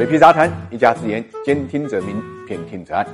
水皮杂谈，一家之言，兼听则明，偏听则暗。《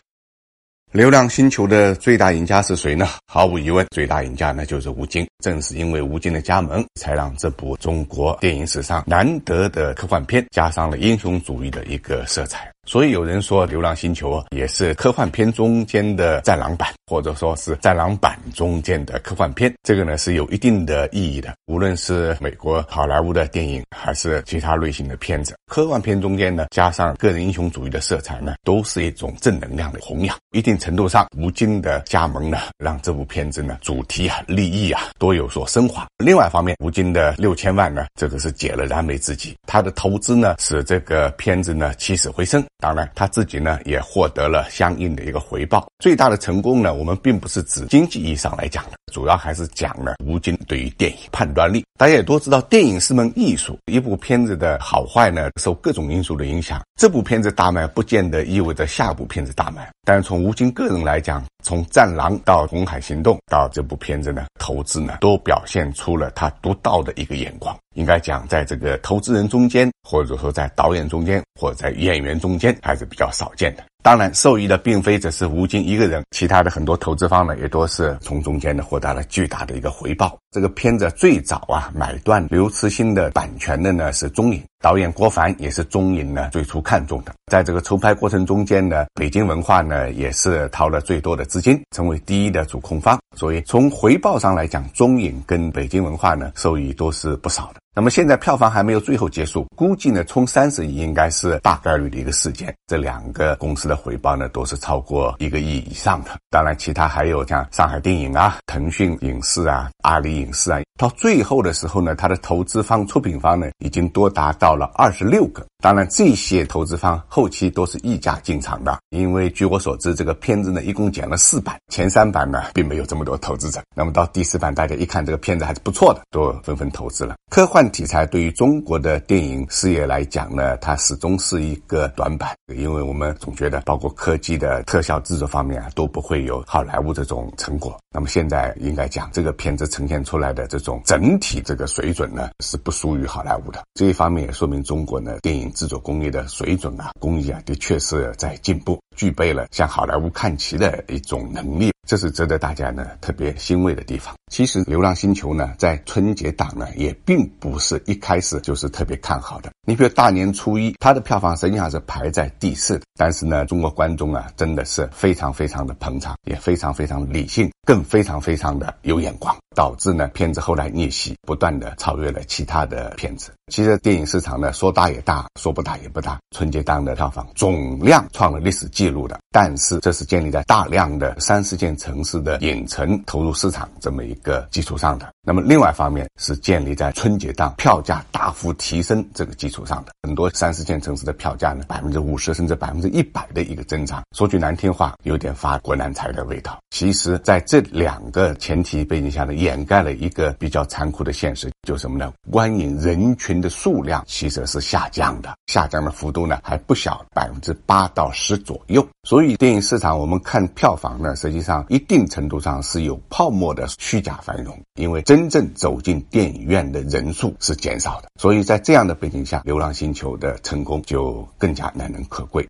流浪星球》的最大赢家是谁呢？毫无疑问，最大赢家那就是吴京。正是因为吴京的加盟，才让这部中国电影史上难得的科幻片加上了英雄主义的一个色彩。所以有人说，《流浪星球》，也是科幻片中间的战狼版，或者说是战狼版中间的科幻片。这个呢是有一定的意义的。无论是美国好莱坞的电影，还是其他类型的片子，科幻片中间呢加上个人英雄主义的色彩呢，都是一种正能量的弘扬。一定程度上，吴京的加盟呢，让这部片子呢主题啊、立意啊都有所升华。另外一方面，吴京的六千万呢，这个是解了燃眉之急。他的投资呢，使这个片子呢起死回生。当然，他自己呢也获得了相应的一个回报。最大的成功呢，我们并不是指经济意义上来讲的，主要还是讲了吴京对于电影判断力。大家也都知道，电影是门艺术，一部片子的好坏呢，受各种因素的影响。这部片子大卖，不见得意味着下部片子大卖。但是从吴京个人来讲，从《战狼》到《红海行动》到这部片子呢，投资呢，都表现出了他独到的一个眼光。应该讲，在这个投资人中间，或者说在导演中间，或者在演员中间，还是比较少见的。当然，受益的并非只是吴京一个人，其他的很多投资方呢，也都是从中间呢获得了巨大的一个回报。这个片子最早啊买断刘慈欣的版权的呢是中影，导演郭帆也是中影呢最初看中的。在这个筹拍过程中间呢，北京文化呢也是掏了最多的资金，成为第一的主控方。所以从回报上来讲，中影跟北京文化呢收益都是不少的。那么现在票房还没有最后结束，估计呢冲三十亿应该是大概率的一个事件。这两个公司的回报呢都是超过一个亿以上的。当然，其他还有像上海电影啊、腾讯影视啊、阿里影视啊，到最后的时候呢，它的投资方、出品方呢已经多达到了二十六个。当然，这些投资方后期都是溢价进场的，因为据我所知，这个片子呢一共剪了四版，前三版呢并没有这么多投资者。那么到第四版，大家一看这个片子还是不错的，都纷纷投资了。科幻题材对于中国的电影事业来讲呢，它始终是一个短板，因为我们总觉得，包括科技的特效制作方面啊，都不会有好莱坞这种成果。那么现在应该讲，这个片子呈现出来的这种整体这个水准呢，是不输于好莱坞的。这一方面也说明中国呢电影制作工业的水准啊，工艺啊，的确是在进步，具备了向好莱坞看齐的一种能力。这是值得大家呢特别欣慰的地方。其实《流浪星球》呢，在春节档呢，也并不是一开始就是特别看好的。你比如大年初一，它的票房实际上是排在第四，但是呢，中国观众啊，真的是非常非常的捧场，也非常非常理性，更非常非常的有眼光，导致呢，片子后来逆袭，不断的超越了其他的片子。其实电影市场呢，说大也大，说不大也不大。春节档的票房总量创了历史记录的，但是这是建立在大量的三四线城市的影城投入市场这么一个基础上的。那么另外一方面是建立在春节档票价大幅提升这个基础上的。很多三四线城市的票价呢，百分之五十甚至百分之一百的一个增长。说句难听话，有点发国难财的味道。其实，在这两个前提背景下呢，掩盖了一个比较残酷的现实，就是什么呢？观影人群的数量其实是下降的，下降的幅度呢还不小，百分之八到十左右。所以电影市场我们看票房呢，实际上一定程度上是有泡沫的虚假繁荣，因为真正走进电影院的人数是减少的。所以在这样的背景下，《流浪星球》的成功就更加难能可贵。